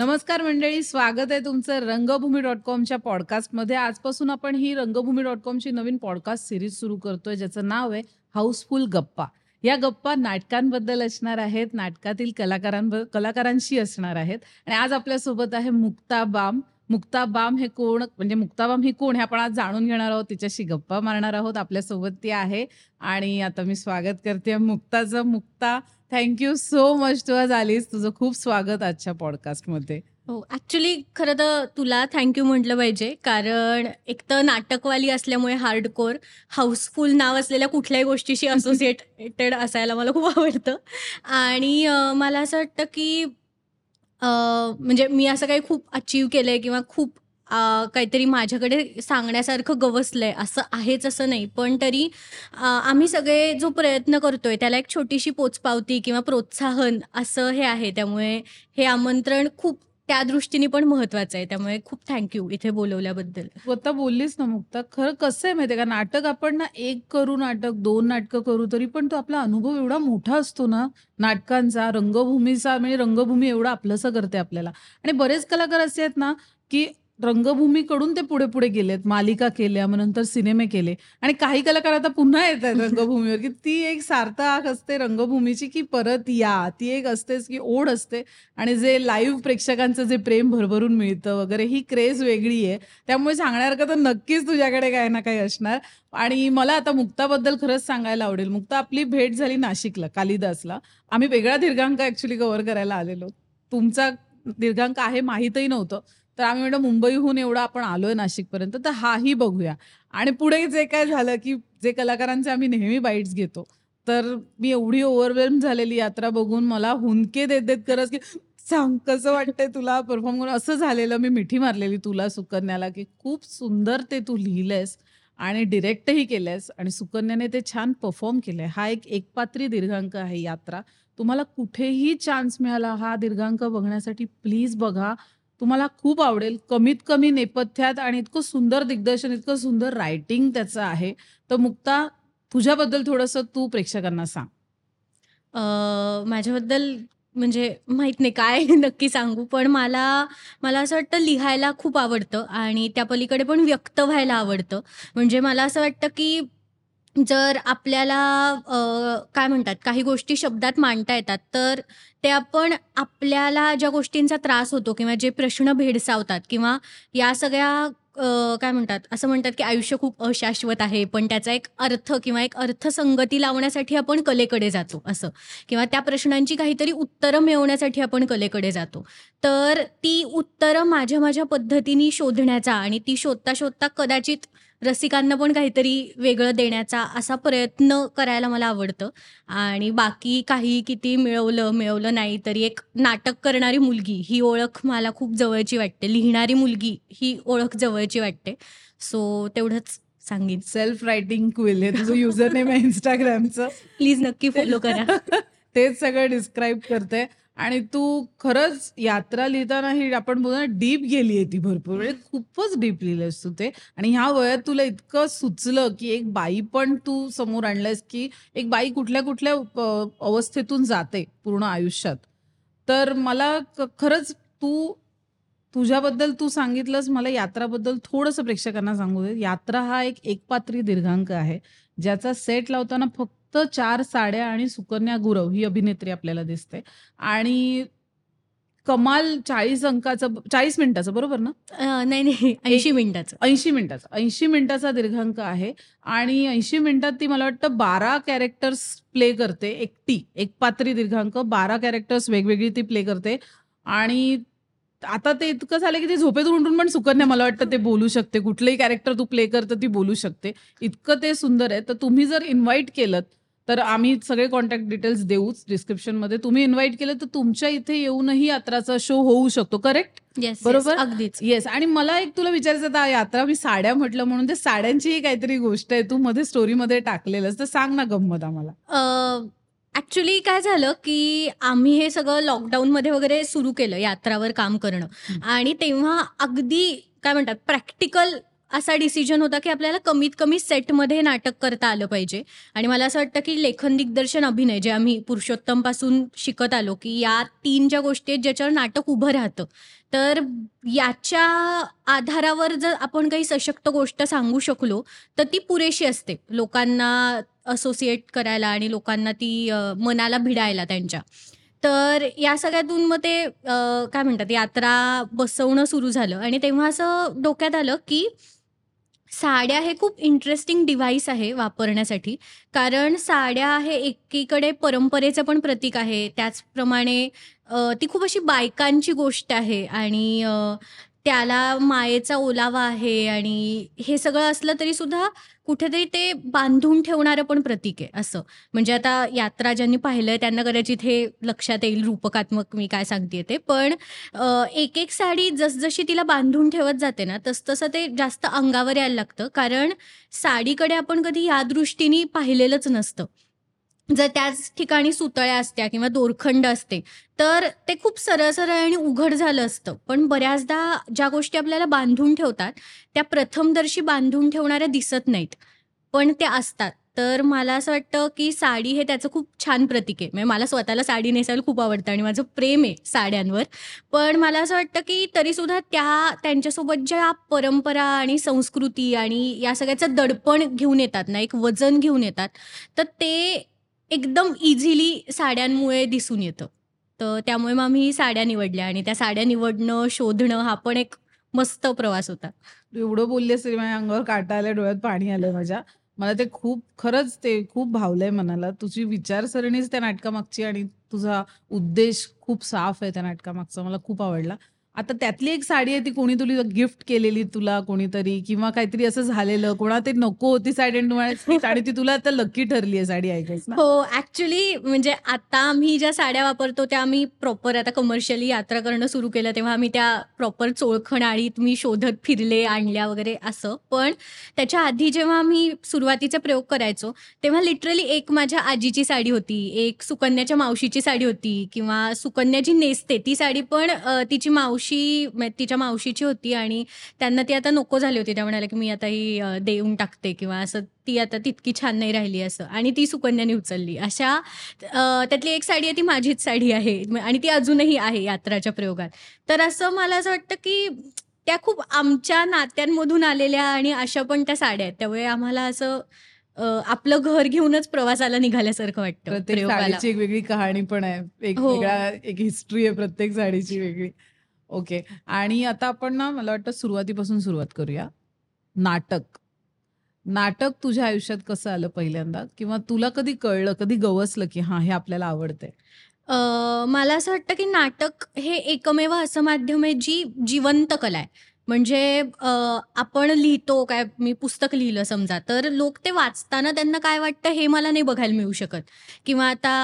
नमस्कार मंडळी स्वागत आहे तुमचं रंगभूमी डॉट कॉमच्या पॉडकास्टमध्ये आजपासून आपण ही रंगभूमी डॉट कॉमची नवीन पॉडकास्ट सिरीज सुरू करतोय ज्याचं नाव आहे हाऊसफुल गप्पा. या गप्पा नाटकांबद्दल असणार आहेत नाटकातील कलाकारांब कलाकारांशी असणार आहेत. आणि आज आपल्यासोबत आहे मुक्ता बाम मुक्ता बाम हे कोण म्हणजे मुक्ता बाम ही कोण हे आपण आज जाणून घेणार आहोत. तिच्याशी गप्पा मारणार आहोत. आपल्यासोबत ती आहे. आणि आता मी स्वागत करते मुक्ताचं. Mukta thank you so much तू आज आलीस. तुझं खूप स्वागत आजच्या पॉडकास्टमध्ये हो ॲक्च्युली खरं तर तुला थँक्यू म्हटलं पाहिजे. कारण एक तर नाटकवाली असल्यामुळे हार्डकोर हाऊसफुल नाव असलेल्या कुठल्याही गोष्टीशी असोसिएटेड असायला मला खूप आवडतं. आणि मला असं वाटतं की म्हणजे मी असं काही खूप अचीव केलं आहे किंवा खूप काहीतरी माझ्याकडे सांगण्यासारखं गवसलं आहे असं आहेच असं नाही. पण तरी आम्ही सगळे जो प्रयत्न करतोय त्याला एक छोटीशी पोचपावती किंवा प्रोत्साहन असं हे आहे. त्यामुळे हे आमंत्रण खूप त्या दृष्टीने पण महत्वाचं आहे. त्यामुळे खूप थँक्यू इथे बोलवल्याबद्दल. स्वतः बोललीस ना मुक्ता खरं कसं आहे माहितीये का? नाटक आपण ना एक करू नाटक दोन नाटकं करू तरी पण तो आपला अनुभव एवढा मोठा असतो ना नाटकांचा रंगभूमीचा म्हणजे रंगभूमी एवढा आपलंसं करते आपल्याला. आणि बरेच कलाकार असे आहेत ना की रंगभूमीकडून ते पुढे पुढे गेलेत. मालिका केल्या मग नंतर सिनेमे केले. आणि काही कलाकार आता पुन्हा येत आहेत रंगभूमीवर की ती एक सार्थक असते रंगभूमीची की परत या. ती एक असतेच की ओढ असते. आणि जे लाईव्ह प्रेक्षकांचं जे प्रेम भरभरून मिळतं वगैरे ही क्रेज वेगळी आहे. त्यामुळे सांगण्यासारखं तर नक्कीच तुझ्याकडे काही ना काही असणार. आणि मला आता मुक्ताबद्दल खरंच सांगायला आवडेल. मुक्ता आपली भेट झाली नाशिकला कालिदासला. आम्ही वेगळा दीर्घांक ऍक्च्युली कव्हर करायला आलेलो. तुमचा दीर्घांक आहे माहीतही नव्हतं. तर आम्ही म्हणतो मुंबईहून एवढं आपण आलोय नाशिकपर्यंत तर हाही बघूया. आणि पुढे जे काय झालं की जे कलाकारांचे आम्ही नेहमी बाईट्स घेतो तर मी एवढी ओव्हरवेल्म झालेली यात्रा बघून मला हुंदके देत देत करत की सांग कसं वाटतंय तुला परफॉर्म करून? असं झालेलं मी मिठी मारलेली तुला सुकन्याला की खूप सुंदर ते तू लिहिलंयस आणि डिरेक्टही केलंयस आणि सुकन्याने ते छान परफॉर्म केलंय. हा एक एकपात्री दीर्घांक आहे यात्रा. तुम्हाला कुठेही चान्स मिळाला हा दीर्घांक बघण्यासाठी प्लीज बघा. तुम्हाला खूप आवडेल. कमीत कमी नेपथ्यात आणि इतकं सुंदर दिग्दर्शन इतकं सुंदर रायटिंग त्याचं आहे. तर मुक्ता तुझ्याबद्दल थोडंसं तू प्रेक्षकांना सांग. माझ्याबद्दल म्हणजे माहीत नाही काय नक्की सांगू. पण मला मला असं वाटतं लिहायला खूप आवडतं आणि त्या पलीकडे पण व्यक्त व्हायला आवडतं. म्हणजे मला असं वाटतं की जर आपल्याला काय म्हणतात काही गोष्टी शब्दात मांडता येतात तर ते आपण आपल्याला ज्या गोष्टींचा त्रास होतो किंवा जे प्रश्न भेडसावतात किंवा या सगळ्या काय म्हणतात असं म्हणतात की आयुष्य खूप अशाश्वत आहे पण त्याचा एक अर्थ किंवा एक अर्थसंगती लावण्यासाठी आपण कलेकडे जातो असं. किंवा त्या प्रश्नांची काहीतरी उत्तरं मिळवण्यासाठी आपण कलेकडे जातो. तर ती उत्तरं माझ्या माझ्या पद्धतीने शोधण्याचा आणि ती शोधता शोधता कदाचित रसिकांना पण काहीतरी वेगळं देण्याचा असा प्रयत्न करायला मला आवडतं. आणि बाकी काही किती मिळवलं मिळवलं नाही तरी एक नाटक करणारी मुलगी ही ओळख मला खूप जवळची वाटते. लिहिणारी मुलगी ही ओळख जवळची वाटते. सो तेवढंच सांगेन. सेल्फ रायटिंग क्विल हे तुझं युजर नेम आहे इंस्टाग्रामचं प्लीज नक्की फॉलो करा. तेच सगळं डिस्क्राईब करते. आणि तू खरंच यात्रा लिहिताना ही आपण बोलतो डीप गेली आहे ती भरपूर. म्हणजे खूपच डीप लिहिलंयस तू ते. आणि ह्या वयात तुला इतकं सुचलं की एक बाई पण तू समोर आणलंयस की एक बाई कुठल्या कुठल्या अवस्थेतून जाते पूर्ण आयुष्यात. तर मला क- खरंच तू तुझ्याबद्दल तू सांगितलंस मला यात्राबद्दल थोडंसं प्रेक्षकांना सांगू दे. यात्रा हा एक एकपात्री दीर्घांक आहे. ज्याचा सेट लावताना फक्त चार साड्या आणि सुकन्या गुरव ही अभिनेत्री आपल्याला दिसते. आणि कमाल चाळीस अंकाचं चाळीस मिनिटाचं बरोबर ना? नाही नाही ऐंशी मिनिटाचं. ऐंशी मिनिटाचा ऐंशी मिनिटाचा दीर्घांक आहे. आणि ऐंशी मिनिटात ती मला वाटतं बारा कॅरेक्टर्स प्ले करते एकटी एक पात्री दीर्घांक बारा कॅरेक्टर्स वेगवेगळी ती प्ले करते. आणि आता ते इतकं झालं की ती झोपेतून उठून पण सुकन्या मला वाटतं ते बोलू शकते. कुठलंही कॅरेक्टर तू प्ले करतं ती बोलू शकते. इतकं ते सुंदर आहे. तर तुम्ही जर इन्व्हाइट केलं तर आम्ही सगळे कॉन्टॅक्ट डिटेल्स देऊच डिस्क्रिप्शनमध्ये तुम्ही इन्व्हाइट केलं तर तुमच्या इथे येऊनही यात्राचा शो होऊ शकतो करेक्ट येस बरोबर? अगदीच. येस आणि मला एक तुला विचारायचं होतं, यात्रा मी साड्या म्हटलं म्हणून ते साड्यांचीही काहीतरी गोष्ट आहे तू मध्ये स्टोरीमध्ये टाकलेलंस तर सांग ना गंमत आम्हाला. ॲक्च्युली काय झालं की आम्ही हे सगळं लॉकडाऊनमध्ये वगैरे सुरू केलं यात्रावर काम करणं. आणि तेव्हा अगदी काय म्हणतात प्रॅक्टिकल असा डिसिजन होता, की आपल्याला कमीत कमी सेटमध्ये नाटक करता आलं पाहिजे आणि मला असं वाटतं, की लेखन, दिग्दर्शन, अभिनय जे आम्ही पुरुषोत्तमपासून शिकत आलो, की या तीन ज्या गोष्टी आहेत ज्याच्यावर नाटक उभं राहतं. तर याच्या आधारावर जर आपण काही सशक्त गोष्ट सांगू शकलो, तर ती पुरेशी असते लोकांना असोसिएट करायला आणि लोकांना ती मनाला भिडायला त्यांच्या. तर या सगळ्यातून मग ते काय म्हणतात यात्रा बसवणं सुरू झालं आणि तेव्हा असं डोक्यात आलं, की साड्या हे खूप इंटरेस्टिंग डिव्हाइस आहे वापरण्यासाठी. कारण साड्या हे एकीकडे परंपरेचं पण प्रतीक आहे. त्याचप्रमाणे ती खूप अशी बायकांची गोष्ट आहे आणि त्याला मायेचा ओलावा आहे आणि हे सगळं असलं तरी सुद्धा कुठेतरी ते बांधून ठेवणारं पण प्रतीक आहे असं. म्हणजे आता यात्रा ज्यांनी पाहिलंय त्यांना कदाचित हे लक्षात येईल रूपकात्मक मी काय सांगतेय ते. पण एक-एक साडी जसजशी तिला बांधून ठेवत जाते ना, तसतसं ते जास्त अंगावर यायला लागतं. कारण साडीकडे आपण कधी या दृष्टीने पाहिलेलंच नसतं. जर त्याच ठिकाणी सुतळ्या असत्या किंवा दोरखंड असते, तर ते खूप सरळ-सरळ आणि उघड झालं असतं. पण बऱ्याचदा ज्या गोष्टी आपल्याला बांधून ठेवतात, त्या प्रथमदर्शी बांधून ठेवणाऱ्या दिसत नाहीत. पण त्या असतात. तर मला असं वाटतं, की साडी हे त्याचं खूप छान प्रतीक आहे. म्हणजे मला स्वतःला साडी नेसायला खूप आवडतं आणि माझं प्रेम आहे साड्यांवर. पण मला असं वाटतं, की तरीसुद्धा त्या त्यांच्यासोबत ज्या परंपरा आणि संस्कृती आणि या सगळ्याचं दडपण घेऊन येतात ना, एक वजन घेऊन येतात, तर ते एकदम इझिली साड्यांमुळे दिसून येतं. तर त्यामुळे मग आम्ही साड्या निवडल्या आणि त्या साड्या निवडणं, शोधणं हा पण एक मस्त प्रवास होता. तू एवढं बोललीस तरी माझ्या अंगावर काटा आल्या डोळ्यात पाणी आलं माझ्या. मला ते खूप खरंच ते खूप भावलंय मनाला. तुझी विचारसरणीच त्या नाटकामागची आणि तुझा उद्देश खूप साफ आहे त्या नाटकामागचा. मला खूप आवडला. आता त्यातली एक साडी आहे ती कोणी तुला गिफ्ट केलेली तुला कोणीतरी किंवा काहीतरी असं झालेलं, कोणाला तरी नको होती साडी आणि तू आणि ती तुला आता लकी ठरली आहे साडी ना? हो, ॲक्चुअली म्हणजे आता आम्ही ज्या साड्या वापरतो त्या आम्ही प्रॉपर आता कमर्शियली यात्रा करणं सुरू केलं, तेव्हा आम्ही त्या प्रॉपर चोळखणाळीत मी शोधत फिरले, आणल्या वगैरे असं. पण त्याच्या आधी जेव्हा आम्ही सुरुवातीचे प्रयोग करायचो, तेव्हा लिटरली एक माझ्या आजीची साडी होती, एक सुकन्याच्या मावशीची साडी होती किंवा सुकन्या जी नेसते ती साडी पण तिची मावशी म्हणजे तिच्या मावशीची होती आणि त्यांना ती आता नको झाली होती. त्या म्हणाल्या, की "मी आता ही देऊन टाकते" किंवा असं ती आता तितकी छान नाही राहिली असं आणि ती सुकन्याने उचलली. अशा त्यातली एक साडी आहे ती माझीच साडी आहे आणि ती अजूनही आहे यात्राच्या प्रयोगात. तर असं मला असं वाटतं, की त्या खूप आमच्या नात्यांमधून आलेल्या आणि अशा पण त्या साड्या आहेत. त्यामुळे आम्हाला असं आपलं घर घेऊनच प्रवासाला निघाल्यासारखं वाटतं प्रत्येक प्रयोगाला. साडीची एक वेगळी कहाणी पण आहे. एक हो. वेगळा एक हिस्ट्री आहे प्रत्येक साडीची वेगळी. ओके. आणि आता आपण ना मला वाटतं सुरुवातीपासून सुरुवात करूया. नाटक. नाटक तुझ्या आयुष्यात कसं आलं पहिल्यांदा? किंवा तुला कधी कळलं, कधी गवसलं, की हां, हे आपल्याला आवडतंय? मला असं वाटतं, की नाटक हे एकमेव असं माध्यम आहे जी जिवंत कला आहे. म्हणजे आपण लिहितो काय मी पुस्तक लिहिलं समजा, तर लोक ते वाचताना त्यांना काय वाटतं हे मला नाही बघायला मिळू शकत किंवा आता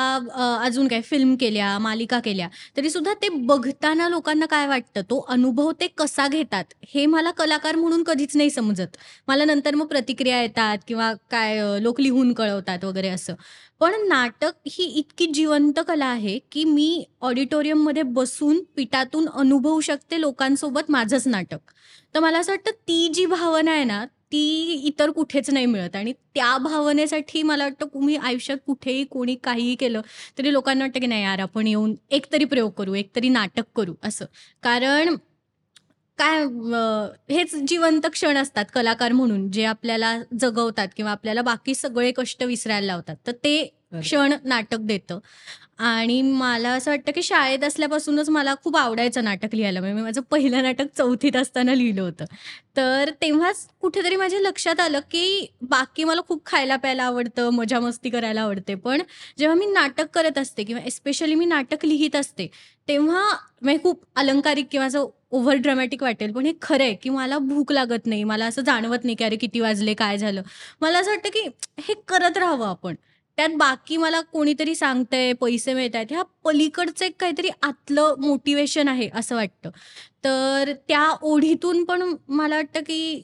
अजून काय फिल्म केल्या, मालिका केल्या, तरी सुद्धा ते बघताना लोकांना काय वाटतं, तो अनुभव ते कसा घेतात, हे मला कलाकार म्हणून कधीच नाही समजत. मला नंतर मग प्रतिक्रिया येतात किंवा काय लोक लिहून कळवतात वगैरे असं. पण नाटक ही इतकी जिवंत कला आहे, की मी ऑडिटोरियममध्ये बसून पिठातून अनुभवू शकते लोकांसोबत माझंच नाटक. तर मला असं वाटतं ती जी भावना आहे ना, ती इतर कुठेच नाही मिळत आणि त्या भावनेसाठी मला वाटतं तुम्ही आयुष्यात कुठेही कोणी काहीही केलं, तरी लोकांना वाटतं, की नाही यार आपण येऊन एकतरी प्रयोग करू, एकतरी नाटक करू असं. कारण काय हेच जिवंत क्षण असतात कलाकार म्हणून, जे आपल्याला जगवतात किंवा आपल्याला बाकी सगळे कष्ट विसरायला लावतात. तर ते. क्षण नाटक देतं. आणि मला असं वाटतं, की शाळेत असल्यापासूनच मला खूप आवडायचं नाटक लिहायला. म्हणजे मी माझं पहिलं नाटक 4थीत असताना लिहिलं होतं. तर तेव्हाच कुठेतरी माझ्या लक्षात आलं, की बाकी मला खूप खायला-प्यायला आवडतं, मजा-मस्ती करायला आवडते. पण जेव्हा मी नाटक करत असते किंवा एस्पेशली मी नाटक लिहीत असते, तेव्हा म्हणजे खूप अलंकारिक किंवा असं ओव्हर ड्रामॅटिक वाटेल, पण हे खरं आहे, की मला भूक लागत नाही. मला असं जाणवत नाही, की अरे किती वाजले, काय झालं? मला असं वाटतं, की हे करत राहावं आपण. त्यात बाकी मला कोणीतरी सांगतंय, पैसे मिळतायत, ह्या पलीकडचं एक काहीतरी आतलं मोटिवेशन आहे असं वाटतं. तर त्या ओढीतून पण मला वाटतं, की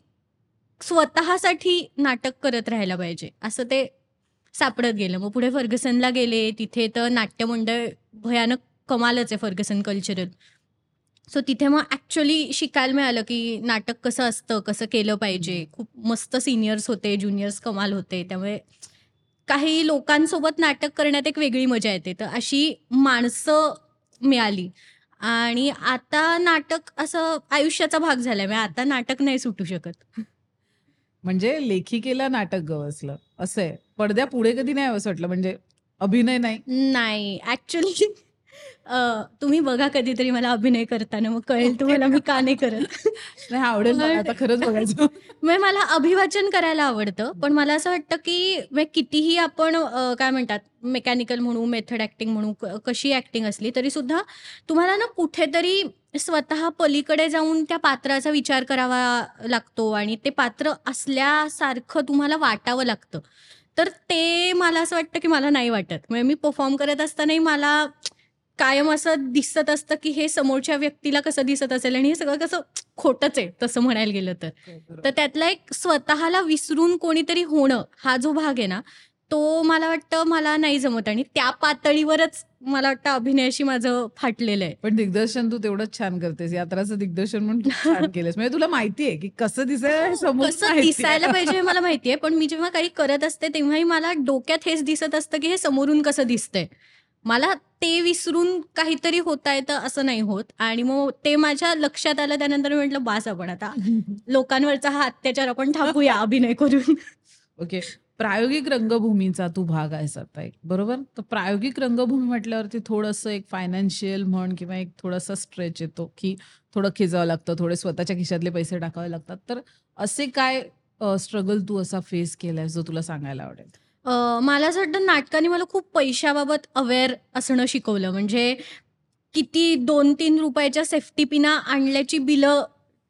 स्वतःसाठी नाटक करत राहायला पाहिजे, असं ते सापडत गेलं. मग पुढे फर्गसनला गेले, तिथे तर नाट्यमंडळ भयानक कमालच आहे फर्ग्युसन कल्चरल. सो तिथे मग ॲक्च्युअली शिकायला मिळालं, की नाटक कसं असतं, कसं केलं पाहिजे. खूप मस्त सीनियर्स होते, ज्युनियर्स कमाल होते. त्यामुळे काही लोकांसोबत नाटक करण्यात एक वेगळी मजा येते. तर अशी माणसं मिळाली आणि आता नाटक असं आयुष्याचा भाग झालाय. म्हणजे आता नाटक नाही सुटू शकत. म्हणजे लेखिकेला नाटक गवसलं, असं आहे. पडद्यापुढे कधी नाही वाटलं म्हणजे अभिनय नाही? नाही. ॲक्च्युअली अ, तुम्ही बघा कधीतरी मला अभिनय करताना मग कळेल तुम्हाला मी का नाही करत. नाही आवडेल मला पण आता खरंच बघायचं. म्हणजे मला अभिवाचन करायला आवडतं. पण मला असं वाटतं, की म्हणजे कितीही आपण काय म्हणतात मेकॅनिकल म्हणू, मेथड ॲक्टिंग म्हणू, कशी ॲक्टिंग असली तरीसुद्धा तुम्हाला ना कुठेतरी स्वतः पलीकडे जाऊन त्या पात्राचा विचार करावा लागतो आणि ते पात्र असल्यासारखं तुम्हाला वाटावं लागतं. तर ते मला असं वाटतं, की मला नाही वाटत. म्हणजे मी परफॉर्म करत असतानाही मला कायम असं दिसत असतं, की हे समोरच्या व्यक्तीला कसं दिसत असेल आणि हे सगळं कसं खोटंच आहे तसं म्हणायला गेलं तर. तर. त्यातला एक स्वतःला विसरून कोणीतरी होणं हा जो भाग आहे ना, तो मला वाटतं मला नाही जमत आणि त्या पातळीवरच मला वाटतं अभिनयाशी माझं फाटलेलं आहे. पण दिग्दर्शन तू तेवढंच छान करतेस. यात्राचं दिग्दर्शन छान केलंस. म्हणजे तुला माहिती आहे, की कसं दिसेल हे कसं दिसायला. पाहिजे हे मला माहिती आहे. पण मी जेव्हा काही करत असते तेव्हाही मला डोक्यात हेच दिसत असतं, की हे समोरून कसं दिसतंय. मला ते विसरून काहीतरी होता येतं असं नाही होत आणि मग ते माझ्या लक्षात आलं त्यानंतर मी म्हटलं बास आपण आता लोकांवरचा हा अत्याचार आपण थांबवूया अभिनय करून. ओके. प्रायोगिक रंगभूमीचा तू भाग आहेस आता एक, बरोबर? तर प्रायोगिक रंगभूमी म्हटल्यावरती थोडंसं एक फायनान्शियल म्हण किंवा एक थोडासा स्ट्रेच येतो, की थोडं खेचावं लागतं, थोडे स्वतःच्या खिशातले पैसे टाकावे लागतात. तर असे काय स्ट्रगल तू असा फेस केलायस जो तुला सांगायला आवडेल? अ, मला असं वाटतं नाटकाने मला खूप पैशाबाबत अवेअर असणं शिकवलं. म्हणजे किती 2-3 रुपयाच्या सेफ्टी पिना आणल्याची बिलं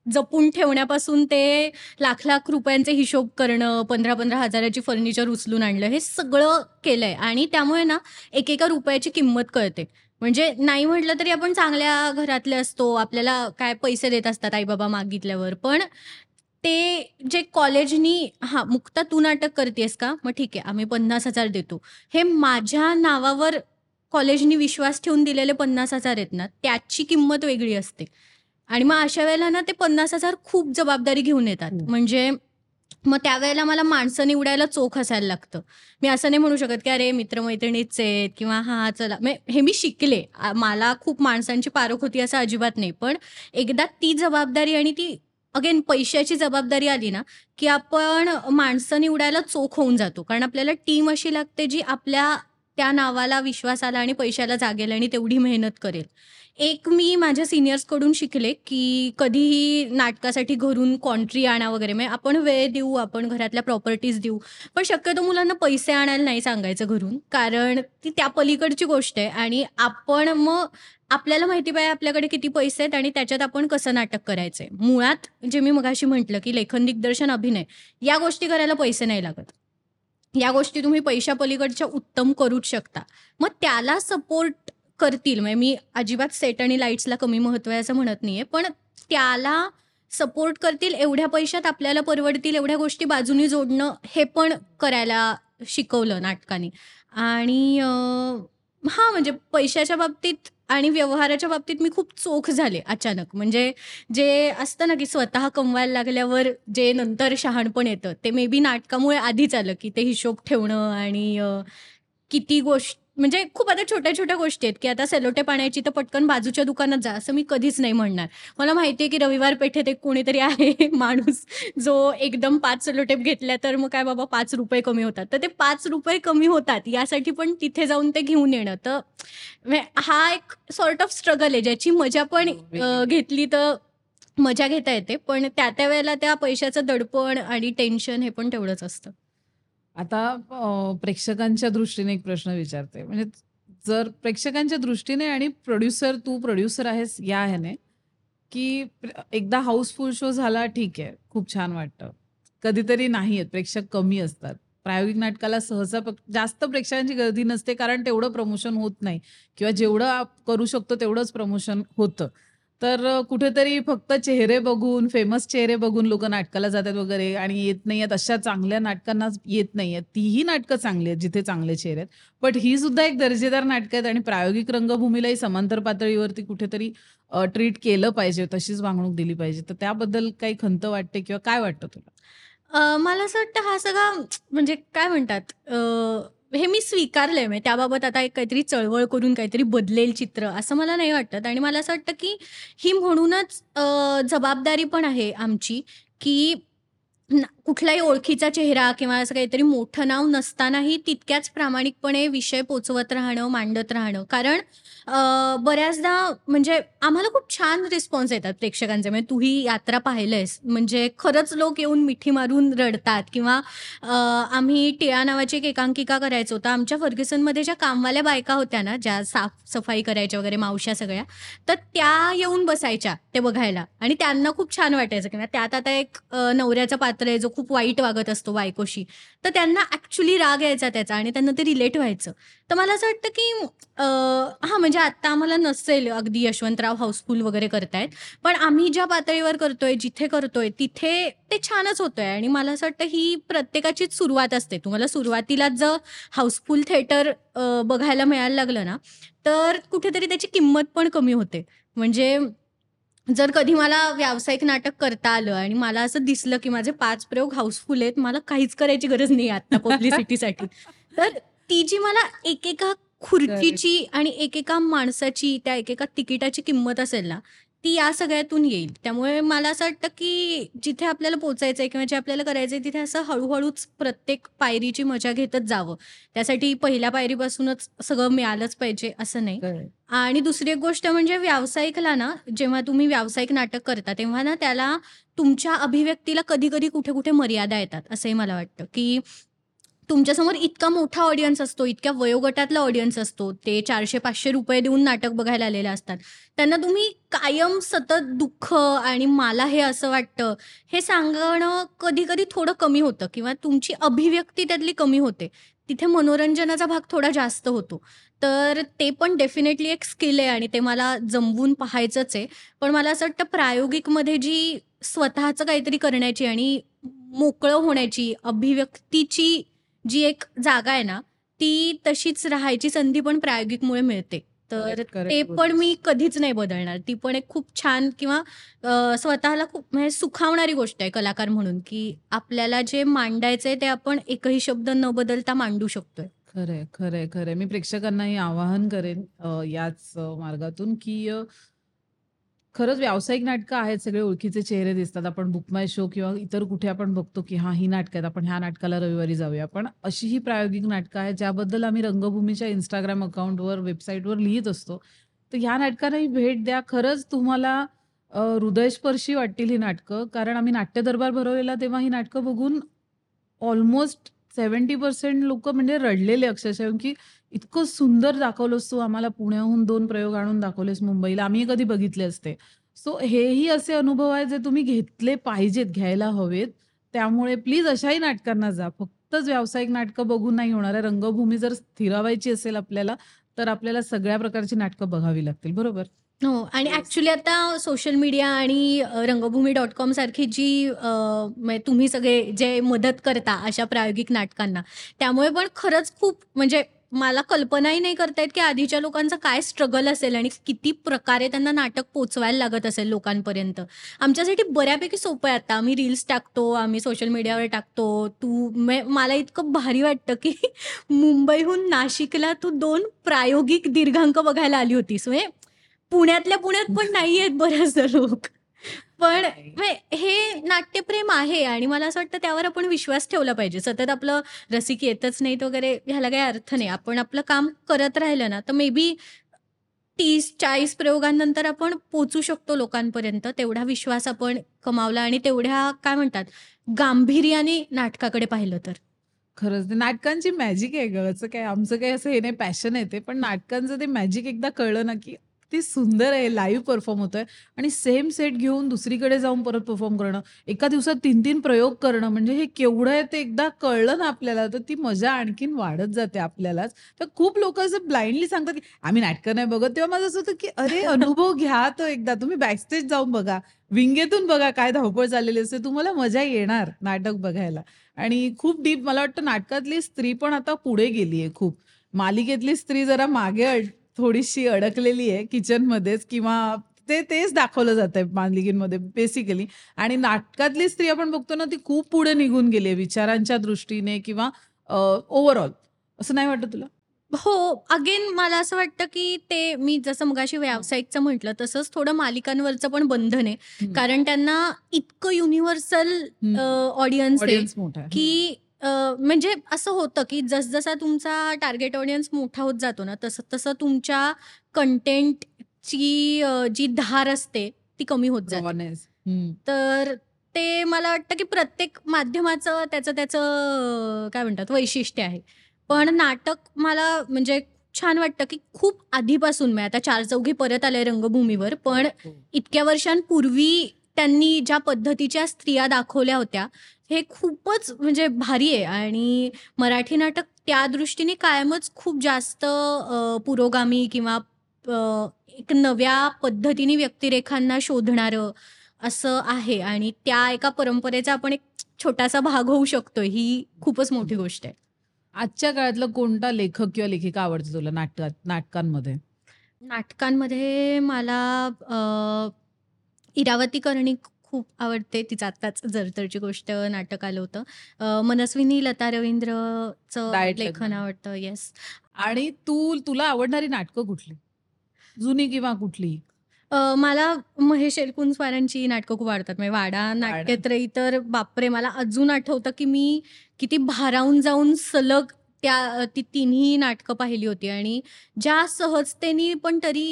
जपून ठेवण्यापासून ते लाख-लाख रुपयांचे हिशोब करणं, 15-15 हजाराची फर्निचर उचलून आणलं, हे सगळं केलंय आणि त्यामुळे ना एकेका रुपयाची किंमत कळते. म्हणजे नाही म्हटलं तरी आपण चांगल्या घरातले असतो, आपल्याला काय पैसे देत असतात आई-बाबा मागितल्यावर. पण ते जे कॉलेजनी हां, "मुक्ता तू नाटक करतीयेस का? मग ठीक आहे, आम्ही 50,000 देतो." हे माझ्या नावावर कॉलेजनी विश्वास ठेवून दिलेले 50,000 आहेत ना, त्याची किंमत वेगळी असते. आणि मग अशा वेळेला ना ते 50,000 खूप जबाबदारी घेऊन येतात. हो. म्हणजे मग त्यावेळेला मला माणसं निवडायला चोख असायला लागतं. मी असं नाही म्हणू शकत, की "अरे मित्र-मैत्रिणीच आहेत" किंवा "हां, चला." हे मी शिकले. मला खूप माणसांची पारख होती असं अजिबात नाही. पण एकदा ती जबाबदारी आणि ती अगेन पैशाची जबाबदारी आली ना, की आपण माणसं निवडायला चोख होऊन जातो. कारण आपल्याला टीम अशी लागते जी आपल्या त्या नावाला विश्वासाला आणि पैशाला जागेल आणि तेवढी मेहनत करेल. एक मी माझ्या सिनियर्सकडून शिकले, की कधीही नाटकासाठी घरून कॉन्ट्री आणा वगैरे. म्हणजे आपण वेळ देऊ, आपण घरातल्या प्रॉपर्टीज देऊ. पण शक्यतो मुलांना पैसे आणायला नाही सांगायचं घरून. कारण ती त्या पलीकडची गोष्ट आहे आणि आपण मग आपल्याला माहिती पाहिजे आपल्याकडे किती पैसे आहेत आणि त्याच्यात आपण कसं नाटक करायचंय. मुळात जे मी मगाशी म्हटलं, की लेखन, दिग्दर्शन, अभिनय या गोष्टी करायला पैसे नाही लागत. या गोष्टी तुम्ही पैशापलीकडच्या उत्तम करूच शकता. मग त्याला सपोर्ट करतील म्हणजे मी अजिबात सेट आणि लाईट्सला कमी महत्त्व आहे असं म्हणत नाहीये. पण त्याला सपोर्ट करतील एवढ्या पैशात आपल्याला परवडतील एवढ्या गोष्टी बाजूनी जोडणं हे पण करायला शिकवलं नाटकाने. आणि हा हां, म्हणजे पैशाच्या बाबतीत आणि व्यवहाराच्या बाबतीत मी खूप चोख झाले अचानक. म्हणजे जे असतं ना, की स्वतः कमवायला लागल्यावर जे नंतर शहाणपण येतं, ते मे बी नाटकामुळे आधीच आलं, की ते हिशोब ठेवणं आणि किती गोष्ट म्हणजे खूप आता छोट्या-छोट्या गोष्टी आहेत, की आता सेलोटेप आणायची तर पटकन बाजूच्या दुकानात जा, असं मी कधीच नाही म्हणणार. मला माहिती आहे, की रविवार पेठेत एक कोणीतरी आहे माणूस जो एकदम 5 सेलोटेप घेतल्या तर मग काय बाबा ₹5 कमी होतात. तर ते ₹5 कमी होतात यासाठी पण तिथे जाऊन ते घेऊन येणं. तर हा एक सॉर्ट ऑफ स्ट्रगल आहे ज्याची मजा पण हो. घेतली तर मजा घेता येते. पण त्या-त्या वेळेला त्या पैशाचं दडपण आणि टेन्शन हे पण तेवढंच असतं. आता प्रेक्षकांच्या दृष्टीने एक प्रश्न विचारते. म्हणजे जर प्रेक्षकांच्या दृष्टीने आणि प्रोड्युसर तू प्रोड्युसर आहेस या ह्याने, की एकदा हाऊसफुल शो झाला ठीक आहे, खूप छान वाटतं. कधीतरी नाही आहेत, प्रेक्षक कमी असतात. प्रायोगिक नाटकाला सहसा जास्त प्रेक्षकांची गर्दी नसते कारण तेवढं प्रमोशन होत नाही किंवा जेवढं करू शकतो तेवढंच प्रमोशन होतं. तर कुठेतरी फक्त चेहरे बघून, फेमस चेहरे बघून लोक नाटकाला जातात वगैरे आणि येत नाही आहेत अशा चांगल्या नाटकांना येत नाही आहेत तीही नाटकं चांगली आहेत जिथे चांगले चेहरे आहेत. बट ही सुद्धा एक दर्जेदार नाटकं आहेत आणि प्रायोगिक रंगभूमीलाही समांतर पातळीवरती कुठेतरी ट्रीट केलं पाहिजे, तशीच वागणूक दिली पाहिजे. तर त्याबद्दल काही खंत वाटते किंवा काय वाटतं तुला? मला असं वाटतं हा सगळा म्हणजे काय म्हणतात हे मी स्वीकारलंय म्हणजे त्याबाबत आता एक काहीतरी चळवळ करून काहीतरी बदलेल चित्र असं मला नाही वाटत आणि मला असं वाटतं की ही म्हणूनच जबाबदारी पण आहे आमची की कुठलाही ओळखीचा चेहरा किंवा असं काहीतरी मोठं नाव नसतानाही तितक्याच प्रामाणिकपणे विषय पोचवत राहणं, मांडत राहणं. कारण बऱ्याचदा म्हणजे आम्हाला खूप छान रिस्पॉन्स येतात प्रेक्षकांचे. म्हणजे तू ही यात्रा पाहिलंयस म्हणजे खरंच लोक येऊन मिठी मारून रडतात किंवा आम्ही टिळा नावाची एक एकांकिका करायचो. तर आमच्या फर्ग्युसनमध्ये ज्या कामवाल्या बायका होत्या ना, ज्या साफ-सफाई करायच्या वगैरे मावश्या सगळ्या, तर त्या येऊन बसायच्या ते बघायला आणि त्यांना खूप छान वाटायचं किंवा त्यात आता एक नवऱ्याचं पात्र आहे जो खूप वाईट वागत असतो बायकोशी. तर त्यांना ऍक्च्युली राग यायचा त्याचा आणि त्यांना ते रिलेट व्हायचं. तर मला असं वाटतं की हा म्हणजे आता आम्हाला नसेल अगदी यशवंतराव हाऊसफुल वगैरे करतायत. पण आम्ही ज्या पातळीवर करतोय, जिथे करतोय तिथे ते छानच होतंय आणि मला असं वाटतं ही प्रत्येकाचीच सुरुवात असते. तुम्हाला सुरुवातीलाच जर हाऊसफुल थिएटर बघायला मिळायला लागलं ना, तर कुठेतरी त्याची किंमत पण कमी होते. म्हणजे जर कधी मला व्यावसायिक नाटक करता आलं आणि मला असं दिसलं की माझे 5 प्रयोग हाऊसफुल आहेत, मला काहीच करायची गरज नाही आता पब्लिसिटीसाठी. तर ती जी मला एकेका खुर्चीची आणि एकेका माणसाची, त्या एकेका तिकिटाची किंमत असेल ना, ती या सगळ्यातून येईल. त्यामुळे मला असं वाटतं की जिथे आपल्याला पोहोचायचंय किंवा जे आपल्याला करायचंय तिथे असं हळू-हळूच प्रत्येक पायरीची मजा घेतच जावं. त्यासाठी पहिल्या पायरीपासूनच सगळं मिळालंच पाहिजे असं नाही. आणि दुसरी एक गोष्ट म्हणजे व्यावसायिकला ना, जेव्हा तुम्ही व्यावसायिक नाटक करता, तेव्हा ना त्याला तुमच्या अभिव्यक्तीला कधी-कधी कुठे-कुठे मर्यादा येतात, असंही मला वाटतं, की तुमच्यासमोर इतका मोठा ऑडियन्स असतो, इतक्या वयोगटातला ऑडियन्स असतो. ते ₹400-500 देऊन नाटक बघायला आलेले असतात. त्यांना तुम्ही कायम सतत दुःख आणि मला हे असं वाटतं, हे सांगणं कधी-कधी थोडं कमी होतं किंवा तुमची अभिव्यक्ती त्यातली कमी होते. तिथे मनोरंजनाचा भाग थोडा जास्त होतो. तर ते पण डेफिनेटली एक स्किल आहे आणि ते मला जमवून पाहायचंच आहे. पण मला असं वाटतं प्रायोगिकमध्ये जी स्वतःचं काहीतरी करण्याची आणि मोकळं होण्याची, अभिव्यक्तीची जी एक जागा आहे ना, ती तशीच राहायची संधी पण प्रायोगिकमुळे मिळते. तर ते पण. मी कधीच नाही बदलणार. ती पण एक खूप छान किंवा स्वतःला खूप म्हणजे सुखावणारी गोष्ट आहे कलाकार म्हणून, की आपल्याला जे मांडायचंय ते आपण एकही शब्द न बदलता मांडू शकतोय. खरंय, खरंय, खरंय. मी प्रेक्षकांनाही आवाहन करेन याच मार्गातून की खरंच व्यावसायिक नाटकं आहेत. सगळे ओळखीचे चेहरे दिसतात. आपण बुक माय शो किंवा इतर कुठे आपण बघतो, की हां, ही नाटकं आहेत. आपण ह्या नाटकाला रविवारी जाऊया. पण अशी ही प्रायोगिक नाटकं आहेत, ज्याबद्दल आम्ही रंगभूमीच्या Instagram अकाउंटवर, वेबसाईटवर लिहीत असतो. तर ह्या नाटकांनाही भेट द्या. खरंच तुम्हाला अ, हृदयस्पर्शी वाटतील ही नाटकं. कारण आम्ही नाट्य दरबार भरवलेला तेव्हा ही नाटकं बघून ऑलमोस्ट 70% लोकं म्हणजे रडलेले अक्षरशः, की इतकं सुंदर दाखवलंस तू आम्हाला पुण्याहून 2 प्रयोग आणून दाखवलेस मुंबईला. आम्ही कधी बघितले असते. सो हेही असे अनुभव आहेत, जे तुम्ही घेतले पाहिजेत, घ्यायला हवेत. त्यामुळे प्लीज अशाही नाटकांना जा. फक्तच व्यावसायिक नाटकं बघून नाही होणार आहे. रंगभूमी जर स्थिरावायची असेल आपल्याला, तर आपल्याला सगळ्या प्रकारची नाटकं बघावी लागतील. बरोबर? हो आणि. ॲक्चुअली आता सोशल मीडिया आणि रंगभूमी डॉट कॉम सारखी जी तुम्ही सगळे जे मदत करता अशा प्रायोगिक नाटकांना, त्यामुळे पण खरंच खूप म्हणजे मला कल्पनाही नाही करता येत, की आधीच्या लोकांचं काय स्ट्रगल असेल आणि किती प्रकारे त्यांना नाटक पोचवायला लागत असेल लोकांपर्यंत. आमच्यासाठी बऱ्यापैकी सोपं आहे आता. आम्ही रील्स टाकतो, आम्ही सोशल मीडियावर टाकतो. तू मला इतकं भारी वाटतं, की मुंबईहून नाशिकला तू दोन प्रायोगिक दीर्घांक बघायला आली होतीस. म्हणजे पुण्यातल्या पुण्यात पण नाहीयेत बऱ्याचदा लोक. पण म्हणजे हे नाट्यप्रेम आहे आणि मला असं वाटतं त्यावर आपण विश्वास ठेवला पाहिजे. सतत आपलं रसिक येतच नाहीत वगैरे ह्याला काही अर्थ नाही. आपण आपलं काम करत राहिलं ना, तर मे बी 30-40 प्रयोगांनंतर आपण पोहोचू शकतो लोकांपर्यंत. तेवढा विश्वास आपण कमावला आणि तेवढ्या काय म्हणतात गांभीर्याने नाटकाकडे पाहिलं तर. खरंच ते नाटकांची मॅजिक आहे गं. असं काय आमचं काही असं हे नाही पॅशन आहे ते. पण नाटकांचं ते मॅजिक एकदा कळलं ना, की किती सुंदर आहे लाईव्ह परफॉर्म होतोय. आणि सेम सेट घेऊन दुसरीकडे जाऊन परत परफॉर्म करणं. एका दिवसात तीन तीन प्रयोग करणं म्हणजे हे केवढं आहे ते एकदा कळलं ना आपल्याला तर ती मजा आणखीन वाढत जाते आपल्यालाच. तर खूप लोक असं ब्लाइंडली सांगतात की आम्ही नाटकं नाही बघत. तेव्हा माझं असं होतं की अरे अनुभव घ्या तो एकदा. तुम्ही बॅकस्टेज जाऊन बघा. विंगेतून बघा काय धावपळ चाललेली असते. तुम्हाला मजा येणार नाटक बघायला. आणि खूप डीप मला वाटतं नाटकातली स्त्री पण आता पुढे गेली आहे खूप. मालिकेतली स्त्री जरा मागे थोडीशी अडकलेली आहे किचनमध्येच किंवा ते तेच दाखवलं जात आहे मालिकेमध्ये बेसिकली आणि नाटकातली स्त्री आपण बघतो ना ती खूप पुढे निघून गेली आहे विचारांच्या दृष्टीने किंवा ओव्हरऑल असं नाही वाटत तुला? हो अगेन मला असं वाटतं की ते मी जसं मगाशी व्यावसायिकचं म्हटलं तसंच थोडं मालिकांवरचं पण बंधन आहे. कारण त्यांना इतकं युनिव्हर्सल. ऑडियन्स आहे. की अ, म्हणजे असं होतं की जसजसा तुमचा टार्गेट ऑडियन्स मोठा होत जातो ना तसं तसं तुमच्या कंटेंटची जी धार असते ती कमी होत जाते. तर ते मला वाटतं की प्रत्येक माध्यमाचं त्याचं त्याचं काय म्हणतात वैशिष्ट्य आहे पण नाटक मला म्हणजे छान वाटतं की खूप आधीपासून मी आता चार चौघी परत आले रंगभूमीवर पण हो. इतक्या वर्षांपूर्वी त्यांनी ज्या पद्धतीच्या स्त्रिया दाखवल्या होत्या हे खूपच म्हणजे भारी आहे. आणि मराठी नाटक त्या दृष्टीने कायमच खूप जास्त पुरोगामी किंवा एक नव्या पद्धतीने व्यक्तिरेखांना शोधणारं असं आहे. आणि त्या एका परंपरेचा आपण एक छोटासा भाग होऊ शकतो ही खूपच मोठी गोष्ट आहे. आजच्या काळातला कोणता लेखक किंवा लेखिका आवडते तुला नाटकात नाटकांमध्ये? नाटकांमध्ये मला इरावती कर्णिक खूप आवडते. तिचं आत्ताच जरतरची गोष्ट नाटक आलं होतं. मनस्विनी लता रवींद्रचं लेखन. आवडतं येस आणि तू तुला आवडणारी नाटकं कुठली? जुनी किंवा कुठली? मला महेश एलकुंचवारांची नाटकं खूप आवडतात. म्हणजे वाडा. नाट्यत्रयी तर बापरे मला अजून आठवतं की मी किती भारावून जाऊन सलग त्या ती तिन्ही नाटकं पाहिली होती. आणि ज्या सहजतेने पण तरी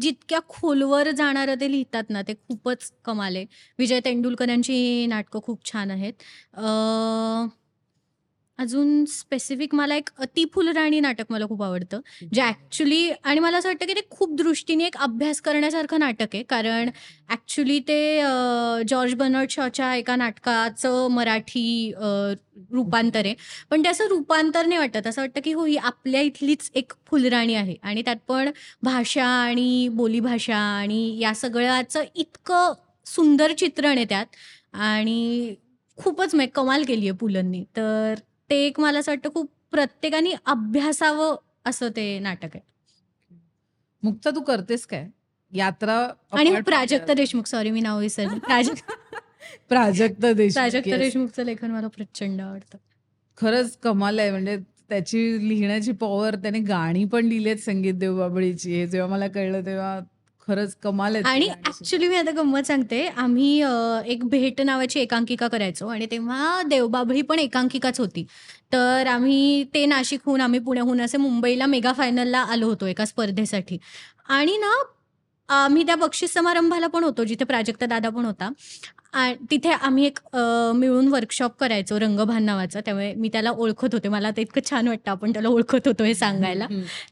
जितक्या खोलवर जाणारं ते लिहितात ना ते खूपच कमाल आहे. विजय तेंडुलकरांची नाटकं खूप छान आहेत. अजून स्पेसिफिक मला एक अति फुलराणी नाटक मला खूप आवडतं जे ॲक्च्युली आणि मला असं वाटतं की ते खूप दृष्टीने एक अभ्यास करण्यासारखं नाटक आहे. कारण ॲक्च्युली ते जॉर्ज बर्नर्ड शॉच्या एका नाटकाचं मराठी रूपांतर आहे. पण ते असं रूपांतर नाही वाटत. असं वाटतं की हो ही आपल्या इथलीच एक फुलराणी आहे. आणि त्यात पण भाषा आणि बोलीभाषा आणि या सगळ्याचं इतकं सुंदर चित्रण आहे त्यात. आणि खूपच म्हणजे कमाल केली आहे पुलंनी तर ते एक मला असं वाटतं खूप प्रत्येकाने अभ्यासावं असं ते नाटक आहे. मुक्ता तू करतेस काय? यात्रा आणि प्राजक्ता देशमुख सॉरी मी नाव विसरले. प्राजक्त प्राजक्ता देशमुख प्राजक्ता yes. देशमुखचं लेखन मला प्रचंड आवडतं. खरंच कमाल आहे. म्हणजे त्याची लिहिण्याची पॉवर त्याने गाणी पण लिहिलेत संगीत देवबाबळीची. हे जेव्हा मला कळलं तेव्हा खरंच कमाल आहे आणि ऍक्च्युली मी आता गंमत सांगते आम्ही एक भेट नावाची एकांकिका करायचो आणि तेव्हा देवबाभळी पण एकांकिकाच होती. तर आम्ही ते नाशिकहून आम्ही पुण्याहून असे मुंबईला मेगा फायनलला आलो होतो एका स्पर्धेसाठी. आणि ना आम्ही त्या बक्षीस समारंभाला पण होतो जिथे प्राजक्ता दादा पण होता. तिथे आम्ही एक मिळून वर्कशॉप करायचो रंगभान नावाचं. त्यामुळे मी त्याला ओळखत होते. मला ते इतकं छान वाटतं आपण त्याला ओळखत होतो हे सांगायला.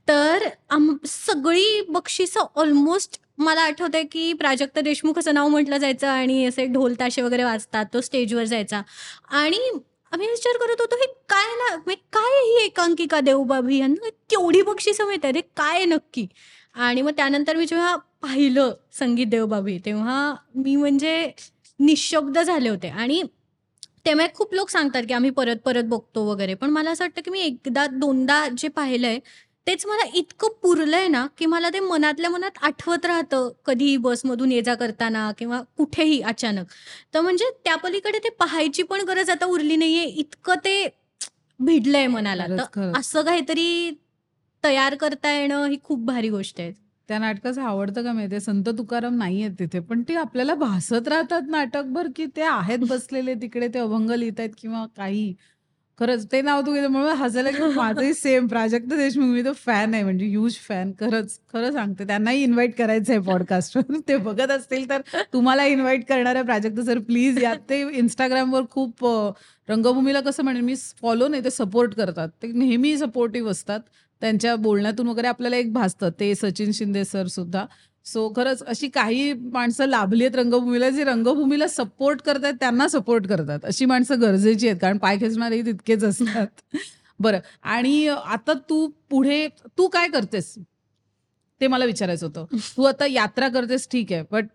तर आम सगळी बक्षिसं ऑलमोस्ट मला आठवतंय की प्राजक्त देशमुख असं नाव म्हटलं जायचं आणि असे ढोल ताशे वगैरे वाजतात तो स्टेजवर जायचा. आणि आम्ही विचार करत होतो हे काय ना म्हणजे काय ही एकांकिका देवबाभी? यांना केवढी बक्षिसं मिळतात? हे काय नक्की? आणि मग त्यानंतर मी जेव्हा पाहिलं संगीत देवबाबी तेव्हा मी म्हणजे निशब्द झाले होते. आणि तेव्हा खूप लोक सांगतात की आम्ही परत परत बघतो वगैरे. पण मला असं वाटतं की मी एकदा दोनदा जे पाहिलंय तेच मला इतकं पुरलंय ना की मला ते मनातल्या मनात आठवत राहतं कधीही बसमधून ये जा करताना किंवा कुठेही अचानक. तर म्हणजे त्या पलीकडे ते पाहायची पण गरज आता उरली नाहीये इतकं ते भिडलंय मनाला. खरंच, तर खरंच. असं काहीतरी तयार करता येणं ही खूप भारी गोष्ट आहे. त्या नाटकाचं आवडतं का माहितीये? संत तुकाराम नाहीयेत तिथे पण ते आपल्याला भासत राहतात नाटकभर की ते आहेत बसलेले तिकडे ते अभंग लिहित आहेत किंवा काही. खरंच ते नाव तू घेतलं म्हणून हसायला की माझंही सेम प्राजक्त देशमुख मी तर फॅन आहे म्हणजे ह्यूज फॅन खरंच खरं सांगते त्यांनाही इन्व्हाइट करायचं आहे पॉडकास्टवर ते बघत असतील तर तुम्हाला इन्व्हाइट करणार आहे प्राजक्त सर प्लीज या. ते इंस्टाग्रामवर खूप रंगभूमीला कसं म्हणेल मी फॉलो नाही ते सपोर्ट करतात. ते नेहमी सपोर्टिव्ह असतात. त्यांच्या बोलण्यातून वगैरे आपल्याला एक भासतं. ते सचिन शिंदे सर सुद्धा. सो खरंच अशी काही माणसं लाभली आहेत रंगभूमीला, जी रंगभूमीला सपोर्ट करतायत त्यांना सपोर्ट करतात. अशी माणसं गरजेची आहेत. कारण पाय खेचणारेही तितकेच असतात. बरं आणि आता तू पुढे तू काय करतेस? ते मला विचारायचं होतं. तू आता यात्रा करतेस ठीक आहे. बट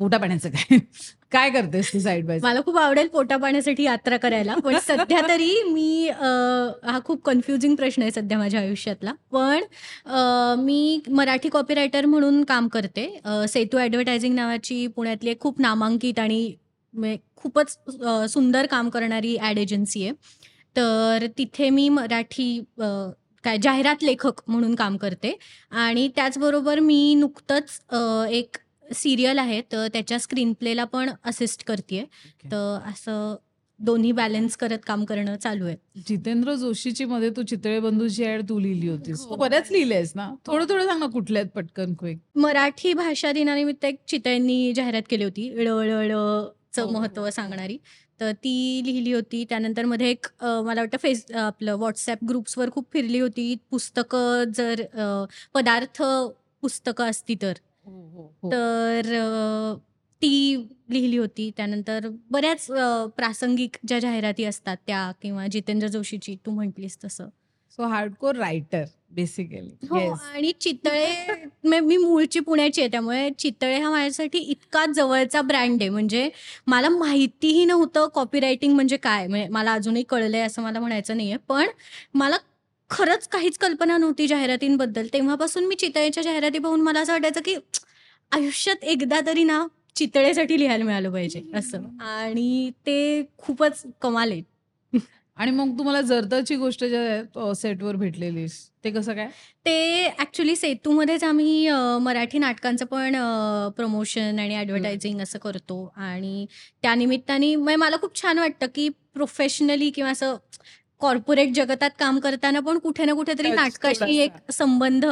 पोटापाण्याचं काय? काय करतेस तू साइड बाय साइड? मला खूप आवडेल पोटापाण्यासाठी यात्रा करायला. पण सध्या तरी मी हा खूप कन्फ्युजिंग प्रश्न आहे सध्या माझ्या आयुष्यातला. पण मी मराठी कॉपीरायटर म्हणून काम करते. सेतू ॲडव्हर्टायझिंग नावाची पुण्यातली एक खूप नामांकित आणि खूपच सुंदर काम करणारी ॲड एजन्सी आहे. तर तिथे मी मराठी काय जाहिरात लेखक म्हणून काम करते आणि त्याचबरोबर मी नुकतंच एक सीरियल आहे तर त्याच्या स्क्रीन प्लेला पण असिस्ट करतीये. ओके. तर असं दोन्ही बॅलन्स करत काम करणं चालू आहे. जितेंद्र जोशीची मध्ये तू चितळे बंधूची ॲड तू लिहिली होतीस. तू हो. बऱ्याच लिहिल्यास ना? हो. थोडं-थोडं सांग ना कुठल्या आहेत पटकन क्विक? मराठी भाषा दिनानिमित्त एक चितळेंनी जाहिरात केली होती. ळ, ळ, ळचं हो, हो, महत्त्व हो. सांगणारी. तर ती लिहिली होती. त्यानंतरमध्ये एक मला वाटतं फेस आपलं WhatsApp ग्रुप्सवर खूप फिरली होती. पुस्तकं जर पदार्थ पुस्तकं असती तर. हो, हो. तर ती लिहिली होती. त्यानंतर बऱ्याच प्रासंगिक ज्या जाहिराती असतात त्या किंवा जितेंद्र जोशीची तू म्हटलीस तसं. So hardcore writer basically. हो. आणि चितळे मी मी मूळची पुण्याची आहे. त्यामुळे चितळे हा माझ्यासाठी इतका जवळचा ब्रँड आहे. म्हणजे मला माहितीही नव्हतं कॉपी रायटिंग म्हणजे काय? म्हणजे मला अजूनही कळलंय असं मला म्हणायचं नाहीये. पण मला खरंच काहीच कल्पना नव्हती जाहिरातींबद्दल. तेव्हापासून मी चितळेच्या जाहिराती पाहून मला असं वाटायचं की आयुष्यात एकदा तरी ना चितळेसाठी लिहायला मिळालं पाहिजे असं. आणि ते खूपच कमाल. आणि मग तुम्हाला जर्दाची गोष्ट ज्या सेटवर भेटलेलीस ते कसं काय? ते ॲक्चुअली सेतूमध्येच आम्ही मराठी नाटकांचं पण प्रमोशन आणि. ॲडव्हर्टायझिंग असं करतो आणि त्यानिमित्ताने म्हणजे मला खूप छान वाटतं की प्रोफेशनली किंवा असं कॉर्पोरेट जगतात काम करताना पण कुठे ना कुठेतरी नाटकाशी एक. संबंध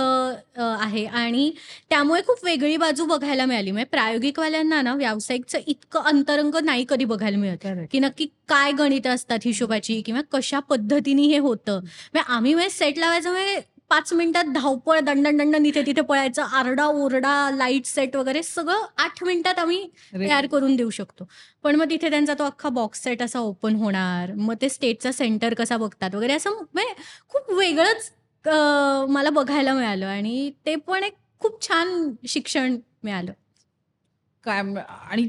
आहे आणि त्यामुळे खूप वेगळी बाजू बघायला मिळाली. म्हणजे प्रायोगिकवाल्यांना ना व्यावसायिकचं इतकं अंतरंग नाही कधी बघायला मिळत. की नक्की काय गणितं असतात हिशोबाची किंवा कशा पद्धतीने हे होतं. म्हणजे आम्ही म्हणजे सेट लावायचं 5 मिनिटात धावपळ, दंडन, दंडन इथे-तिथे पळायचं, आरडा-ओरडा, लाइट सेट वगैरे सगळं 8 मिनिटात आम्ही तयार. करून देऊ शकतो. पण मग तिथे त्यांचा तो अख्खा बॉक्स सेट असा ओपन होणार. मग ते स्टेजचा सेंटर कसा बघतात वगैरे असं म्हणजे खूप वेगळंच मला बघायला मिळालं आणि ते पण एक खूप छान शिक्षण मिळालं. काय आणि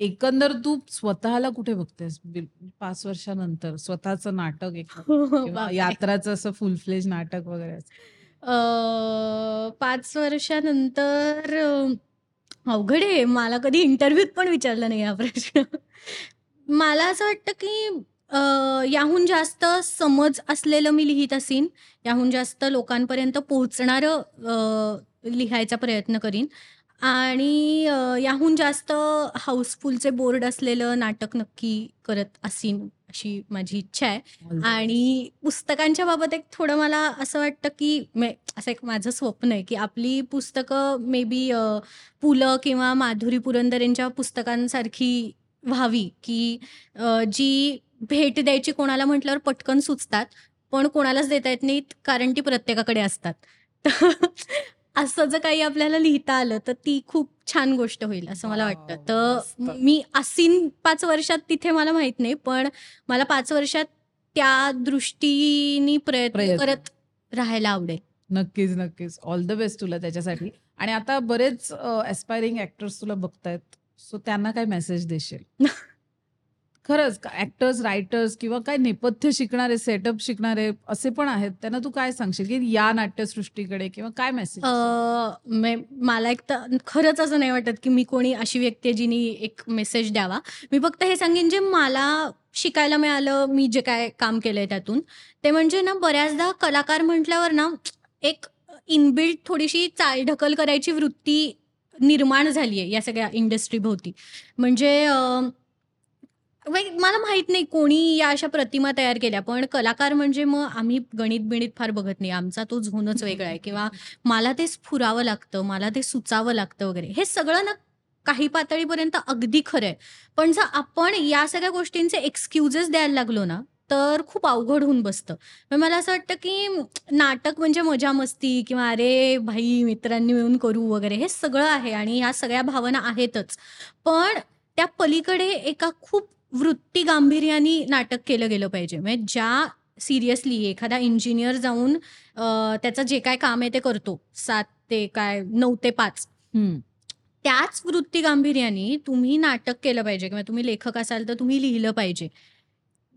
एकंदर तू स्वतःला कुठे बघतेस? बिल 5 वर्षानंतर स्वतःचं नाटक. किंवा बापरे! यात्राचं असं फुल फ्लेज नाटक वगैरे असं? अ, 5 वर्षानंतर अ, अवघड आहे. मला कधी इंटरव्ह्यूत पण विचारला नाही हा प्रश्न. मला असं वाटतं की अ, याहून जास्त समज असलेलं मी लिहीत असीन. याहून जास्त लोकांपर्यंत पोहोचणारं अ, लिहायचा प्रयत्न करीन आणि अ, याहून जास्त हाऊसफुलचे बोर्ड असलेलं नाटक नक्की करत असीन, अशी माझी इच्छा आहे. आणि पुस्तकांच्या बाबत एक थोडं मला असं वाटतं की असं एक माझं स्वप्न आहे की आपली पुस्तकं मे बी अ, पु. ल. किंवा माधुरी पुरंदरेंच्या पुस्तकांसारखी व्हावी, की अ, जी भेट द्यायची कोणाला म्हटल्यावर पटकन सुचतात, पण कोणालाच देता येत नाहीत कारण ती प्रत्येकाकडे असतात. असं जर काही आपल्याला लिहिता आलं, तर ती खूप छान गोष्ट होईल असं मला वाटतं. तर. मी असीन 5 वर्षात तिथे मला माहीत नाही. पण मला 5 वर्षात त्या दृष्टीने प्रयत्न. करत राहायला आवडेल. नक्कीच, नक्कीच. ऑल द बेस्ट तुला त्याच्यासाठी. आणि आता बरेच अ, ॲस्पायरिंग ॲक्टर्स तुला बघतायत. सो त्यांना काय मेसेज देशील? खरंच ॲक्टर्स, रायटर्स किंवा काय नेपथ्य शिकणारे, सेटअप शिकणारे असे पण आहेत. त्यांना तू काय सांगशील की या नाट्यसृष्टीकडे किंवा काय मेसेज मला एक तर खरंच असं नाही वाटत की मी कोणी अशी व्यक्ती आहे जिनी एक मेसेज द्यावा. मी फक्त हे सांगेन जे मला शिकायला मिळालं, मी जे काय काम केलंय त्यातून, ते म्हणजे ना बऱ्याचदा कलाकार म्हटल्यावर ना एक इनबिल्ट थोडीशी चालढकल करायची वृत्ती निर्माण झाली आहे या सगळ्या इंडस्ट्रीभोवती. म्हणजे म्हणजे मला माहीत नाही कोणी या अशा प्रतिमा तयार केल्या, पण कलाकार म्हणजे मग आम्ही गणित-बिणित फार बघत नाही. आमचा तो झोनच वेगळा आहे किंवा मला ते स्फुरावं लागतं, मला ते सुचावं लागतं वगैरे. हे सगळं ना काही पातळीपर्यंत अगदी खरं आहे. पण जर आपण या सगळ्या गोष्टींचे एक्सक्युजेस द्यायला लागलो ना, तर खूप अवघड होऊन बसतं. मग मला असं वाटतं, की नाटक म्हणजे मजा-मस्ती किंवा "अरे भाई मित्रांनी मिळून करू" वगैरे हे सगळं आहे आणि ह्या सगळ्या भावना आहेतच. पण त्या पलीकडे एका खूप वृत्ती गांभीर्याने नाटक केलं गेलं पाहिजे. म्हणजे ज्या सिरियसली एखादा इंजिनिअर जाऊन त्याचं जे काही काम आहे ते करतो. 7 ते काय 9 ते 5 हं. त्याच वृत्ती गांभीर्याने तुम्ही नाटक केलं पाहिजे किंवा तुम्ही लेखक असाल तर तुम्ही लिहिलं पाहिजे.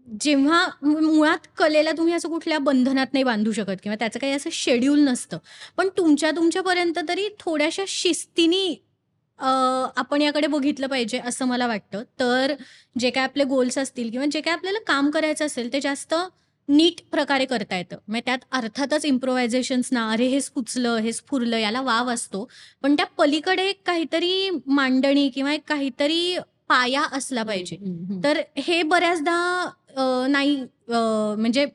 जेव्हा मुळात कलेला तुम्ही असं कुठल्या बंधनात नाही बांधू शकत किंवा त्याचं काही असं शेड्यूल नसतं. पण तुमच्या तुमच्यापर्यंत तरी थोड्याशा शिस्तीने आपण याकडे बघितलं पाहिजे असं मला वाटतं. तर जे काही आपले गोल्स असतील किंवा जे काही आपल्याला काम करायचं असेल ते जास्त नीट प्रकारे करता येतं. मग त्यात अर्थातच इम्प्रोव्हायझेशन्स ना, "अरे हेच फुचलं, हेच फुरलं" याला वाव असतो. पण त्या पलीकडे एक काहीतरी मांडणी किंवा एक काहीतरी पाया असला हं, पाहिजे. हं, हं. तर हे बऱ्याचदा नाही म्हणजे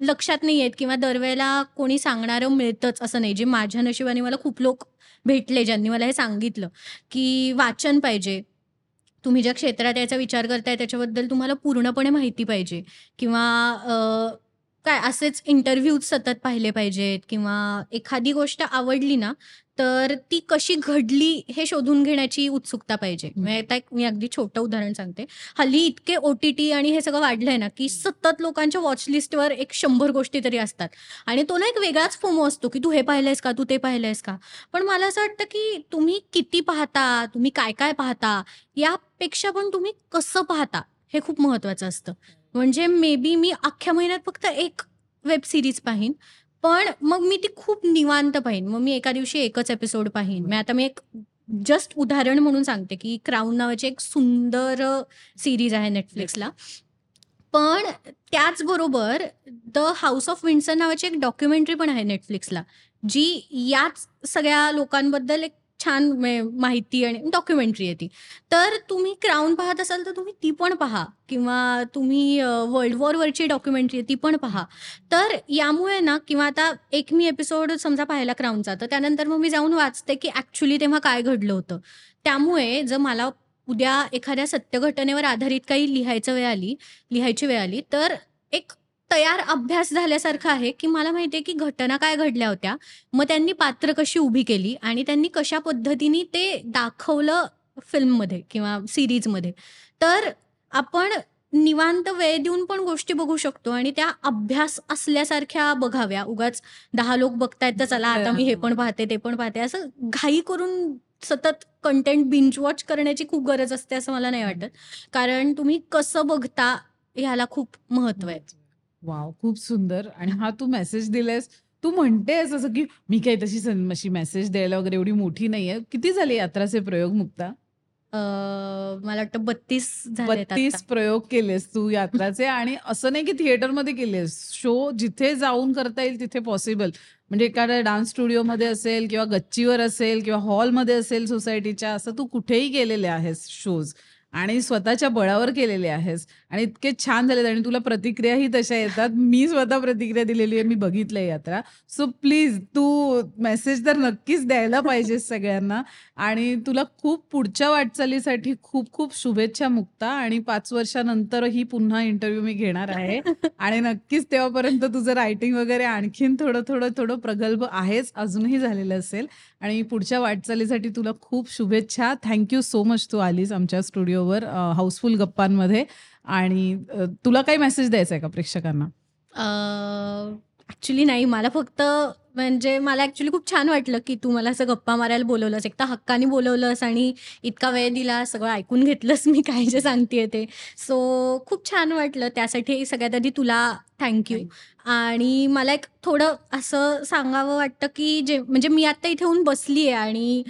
लक्षात नाही येत किंवा दरवेळेला कोणी सांगणारं मिळतंच असं नाही. जे माझ्या नशिबाने मला खूप लोक भेटले ज्यांनी मला हे सांगितलं, की वाचन पाहिजे. तुम्ही ज्या क्षेत्रात याचा विचार करताय त्याच्याबद्दल तुम्हाला पूर्णपणे माहिती पाहिजे किंवा काय असेच इंटरव्ह्यूज सतत पाहिले पाहिजेत किंवा एखादी गोष्ट आवडली ना, तर ती कशी घडली हे शोधून घेण्याची उत्सुकता पाहिजे. म्हणजे आता एक मी अगदी छोटं उदाहरण सांगते. हल्ली इतके ओ-टी-टी आणि हे सगळं वाढलंय ना, की सतत लोकांच्या वॉच लिस्टवर एक 100 गोष्टी तरी असतात आणि तो ना एक वेगळाच फोमो असतो, की "तू हे पाहिलंयस का? तू ते पाहिलंयस का?" पण मला असं वाटतं, की तुम्ही किती पाहता, तुम्ही काय-काय पाहता, यापेक्षा पण तुम्ही कसं पाहता हे खूप महत्त्वाचं असतं. म्हणजे मे बी मी अख्ख्या महिन्यात फक्त एक वेब सीरीज पाहीन, पण मग मी ती खूप निवांत पाहीन. मग मी एका दिवशी एकच एपिसोड पाहीन. मग आता मी एक जस्ट उदाहरण म्हणून सांगते, की क्राउन नावाची एक सुंदर सीरीज आहे Netflixला. पण त्याचबरोबर द हाउस ऑफ विंडसर नावाची एक डॉक्युमेंटरी पण आहे Netflixला, जी याच सगळ्या लोकांबद्दल एक छान माहिती आणि डॉक्युमेंटरी आहे ती. तर तुम्ही क्राउन पाहत असाल तर तुम्ही ती पण पहा किंवा तुम्ही वर्ल्ड वॉरवरची डॉक्युमेंटरी आहे ती पण पहा. तर यामुळे ना किंवा आता एक मी एपिसोड समजा पाहिला क्राऊनचा तर त्यानंतर मग मी जाऊन वाचते, की ॲक्च्युली तेव्हा काय घडलं होतं. त्यामुळे जर मला उद्या एखाद्या सत्यघटनेवर आधारित काही लिहायचं वेळ आली लिहायची वेळ आली, तर एक तयार अभ्यास झाल्यासारखं आहे, की मला माहिती आहे, की घटना काय घडल्या होत्या. मग त्यांनी पात्र कशी उभी केली आणि त्यांनी कशा पद्धतीने ते दाखवलं फिल्ममध्ये किंवा सिरीजमध्ये तर आपण निवांत वेळ देऊन पण गोष्टी बघू शकतो आणि त्या अभ्यास असल्यासारख्या बघाव्या. उगाच दहा लोक बघतायत तर चला आता मी हे पण पाहते, ते पण पाहते. असं घाई करून सतत कंटेंट बिंच वॉच करण्याची खूप गरज असते असं मला नाही वाटत. कारण तुम्ही कसं बघता ह्याला खूप महत्त्व आहे. वॉव! खूप सुंदर आणि हा तू मेसेज दिलायस. तू म्हणतेस असं, की मी काही तशी सन अशी मेसेज द्यायला वगैरे एवढी मोठी नाहीये. किती झाले यात्राचे प्रयोग मुक्ता? अ, मला वाटतं 32 झालेत 32 आता. प्रयोग केलेस तू यात्राचे आणि असं नाही की थिएटरमध्ये केलेस. शो जिथे जाऊन करता येईल तिथे पॉसिबल. म्हणजे एखाद्या डान्स स्टुडिओमध्ये असेल किंवा गच्चीवर असेल किंवा हॉलमध्ये असेल सोसायटीच्या, असं तू कुठेही केलेले आहेस शोज आणि स्वतःच्या बळावर केलेले आहेस आणि इतके छान झालेत आणि तुला प्रतिक्रियाही तशा येतात. मी स्वतः प्रतिक्रिया दिलेली आहे. मी बघितलंय यात्रा. सो प्लीज तू मेसेज तर नक्कीच द्यायला पाहिजेस सगळ्यांना आणि तुला खूप पुढच्या वाटचालीसाठी खूप खूप शुभेच्छा मुक्ता आणि पाच वर्षानंतरही पुन्हा इंटरव्ह्यू मी घेणार आहे आणि नक्कीच तेव्हापर्यंत तुझं रायटिंग वगैरे आणखीन थोडं, थोडं, थोडं प्रगल्भ आहेच, अजूनही झालेलं असेल आणि पुढच्या वाटचालीसाठी तुला खूप शुभेच्छा. थँक्यू सो मच तू आलीस आमच्या स्टुडिओवर हाऊसफुल गप्पांमध्ये आणि तुला काही मेसेज द्यायचा आहे का प्रेक्षकांना? अ, नाही. मला फक्त म्हणजे मला ॲक्चुअली खूप छान वाटलं, की तू मला असं गप्पा मारायला बोलवलंस. एकदा हक्काने बोलवलंस आणि इतका वेळ दिला, सगळं ऐकून घेतलंस मी काय जे सांगतेय ते. सो खूप छान वाटलं. त्यासाठी सगळ्यात आधी तुला थँक्यू आणि मला एक थोडं असं सांगावं वाटतं, की जे म्हणजे मी आता इथे येऊन बसली आहे आणि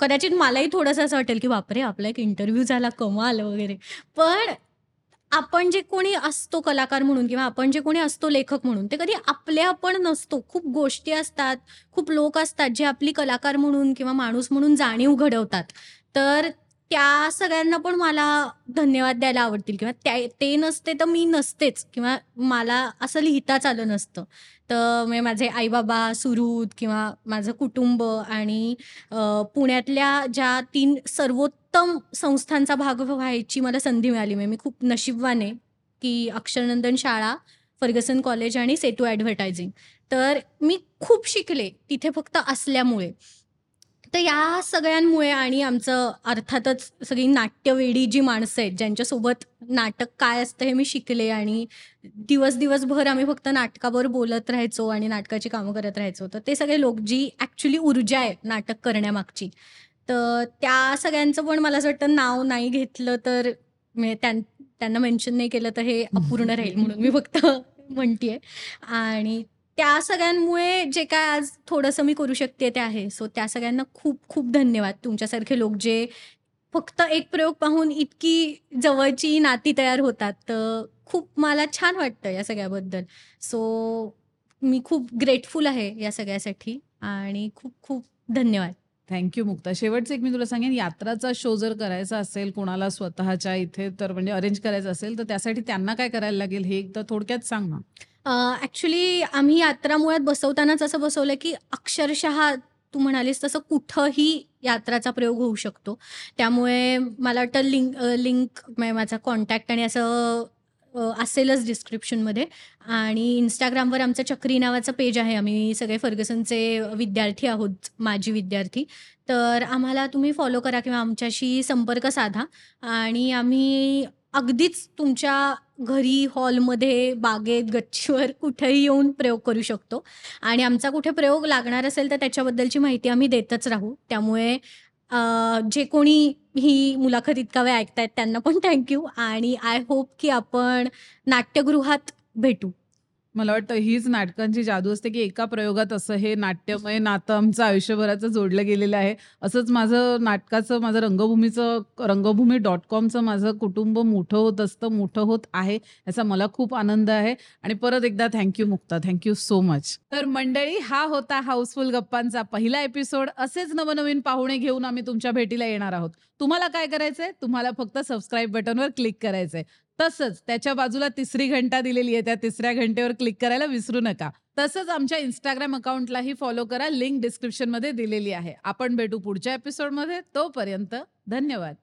कदाचित मलाही थोडंसं असं वाटेल, की बापरे! आपला एक इंटरव्ह्यू झाला, कमाल वगैरे. पण आपण जे कोणी असतो कलाकार म्हणून किंवा आपण जे कोणी असतो लेखक म्हणून, ते कधी आपले आपण नसतो. खूप गोष्टी असतात, खूप लोक असतात, जे आपली कलाकार म्हणून किंवा माणूस म्हणून जाणीव घडवतात. तर त्या सगळ्यांना पण मला धन्यवाद द्यायला आवडतील किंवा त्या ते नसते तर मी नसतेच किंवा मला असं लिहिताच आलं नसतं. तर म्हणजे माझे आई-बाबा, सुहृद किंवा माझं कुटुंब आणि पुण्यातल्या ज्या तीन सर्वोत्तम संस्थांचा भाग व्हायची मला संधी मिळाली. म्हणजे मी खूप नशीबवान आहे. की अक्षरनंदन शाळा, फर्गसन कॉलेज आणि सेतू ॲडव्हर्टायझिंग. तर मी खूप शिकले तिथे फक्त असल्यामुळे. तर या सगळ्यांमुळे आणि आमचं अर्थातच सगळी नाट्यवेडी जी माणसं आहेत, ज्यांच्यासोबत नाटक काय असतं हे मी शिकले आणि दिवस दिवसभर आम्ही फक्त नाटकावर बोलत राहायचो आणि नाटकाची कामं करत राहायचो. तर ते सगळे लोक जी ॲक्च्युली ऊर्जा आहे नाटक करण्यामागची. तर त्या सगळ्यांचं पण मला असं वाटतं नाव नाही घेतलं तर म्हणजे त्यांना मेन्शन नाही केलं तर हे अपूर्ण राहील म्हणून मी फक्त म्हणतीये. आणि त्या सगळ्यांमुळे जे काय आज थोडंसं मी करू शकते ते आहे. सो त्या सगळ्यांना खूप खूप धन्यवाद. तुमच्यासारखे लोक जे फक्त एक प्रयोग पाहून इतकी जवळची नाती तयार होतात. तर खूप मला छान वाटतं या सगळ्याबद्दल. सो मी खूप ग्रेटफुल आहे या सगळ्यासाठी आणि खूप खूप धन्यवाद. Thank you Mukta. शेवटचं एक मी तुला सांगेन यात्राचा शो जर करायचा असेल कोणाला स्वतःच्या इथे तर म्हणजे अरेंज करायचं असेल तर त्यासाठी त्यांना काय करायला लागेल हे एकदा थोडक्यात सांग ना? ॲक्च्युली आम्ही यात्रा मुळात बसवतानाच असं बसवलं की अक्षरशः तू म्हणालीस तसं कुठंही यात्राचा प्रयोग होऊ शकतो. त्यामुळे मला वाटतं लिंक अ, लिंक म्हणजे माझा कॉन्टॅक्ट आणि असं अ, असेलच डिस्क्रिप्शनमध्ये आणि इंस्टाग्रामवर आमचं चक्री नावाचं पेज आहे. आम्ही सगळे फर्गसनचे विद्यार्थी आहोत, माजी विद्यार्थी. तर आम्हाला तुम्ही फॉलो करा किंवा आमच्याशी संपर्क साधा आणि आम्ही अगदीच तुमच्या घरी, हॉलमध्ये, बागेत, गच्चीवर कुठेही येऊन प्रयोग करू शकतो आणि आमचा कुठे प्रयोग लागणार असेल तर त्याच्याबद्दलची माहिती आम्ही देतच राहू. त्यामुळे जे कोणी ही मुलाखत इतका वेळ ऐकतायत त्यांना पण थँक्यू आणि आय होप की आपण नाट्यगृहात भेटू. मला वाटतं हीच नाटकांची जादू असते की एका प्रयोगात असं हे नाट्यमय नातं आमचं आयुष्यभराचं जोडलं गेलेलं आहे. असंच माझं नाटकाचं माझं रंगभूमीचं रंगभूमी डॉट कॉमचं माझं कुटुंब मोठं होत असतं, मोठं होत आहे. याचा मला खूप आनंद आहे आणि परत एकदा thank you Mukta. Thank you so much. तर मंडळी हा होता हाऊसफुल गप्पांचा पहिला एपिसोड. असेच नवनवीन पाहुणे घेऊन आम्ही तुमच्या भेटीला येणार आहोत. तुम्हाला काय करायचंय? तुम्हाला फक्त सबस्क्राईब बटनवर क्लिक करायचंय. तसंच त्याच्या बाजूला तिसरी घंटा दिलेली आहे. त्या तिसऱ्या घंटेवर क्लिक करायला विसरू नका. तसंच आमच्या इंस्टाग्राम अकाउंटलाही फॉलो करा. लिंक डिस्क्रिप्शनमध्ये दिलेली आहे. आपण भेटू पुढच्या एपिसोडमध्ये. तोपर्यंत धन्यवाद.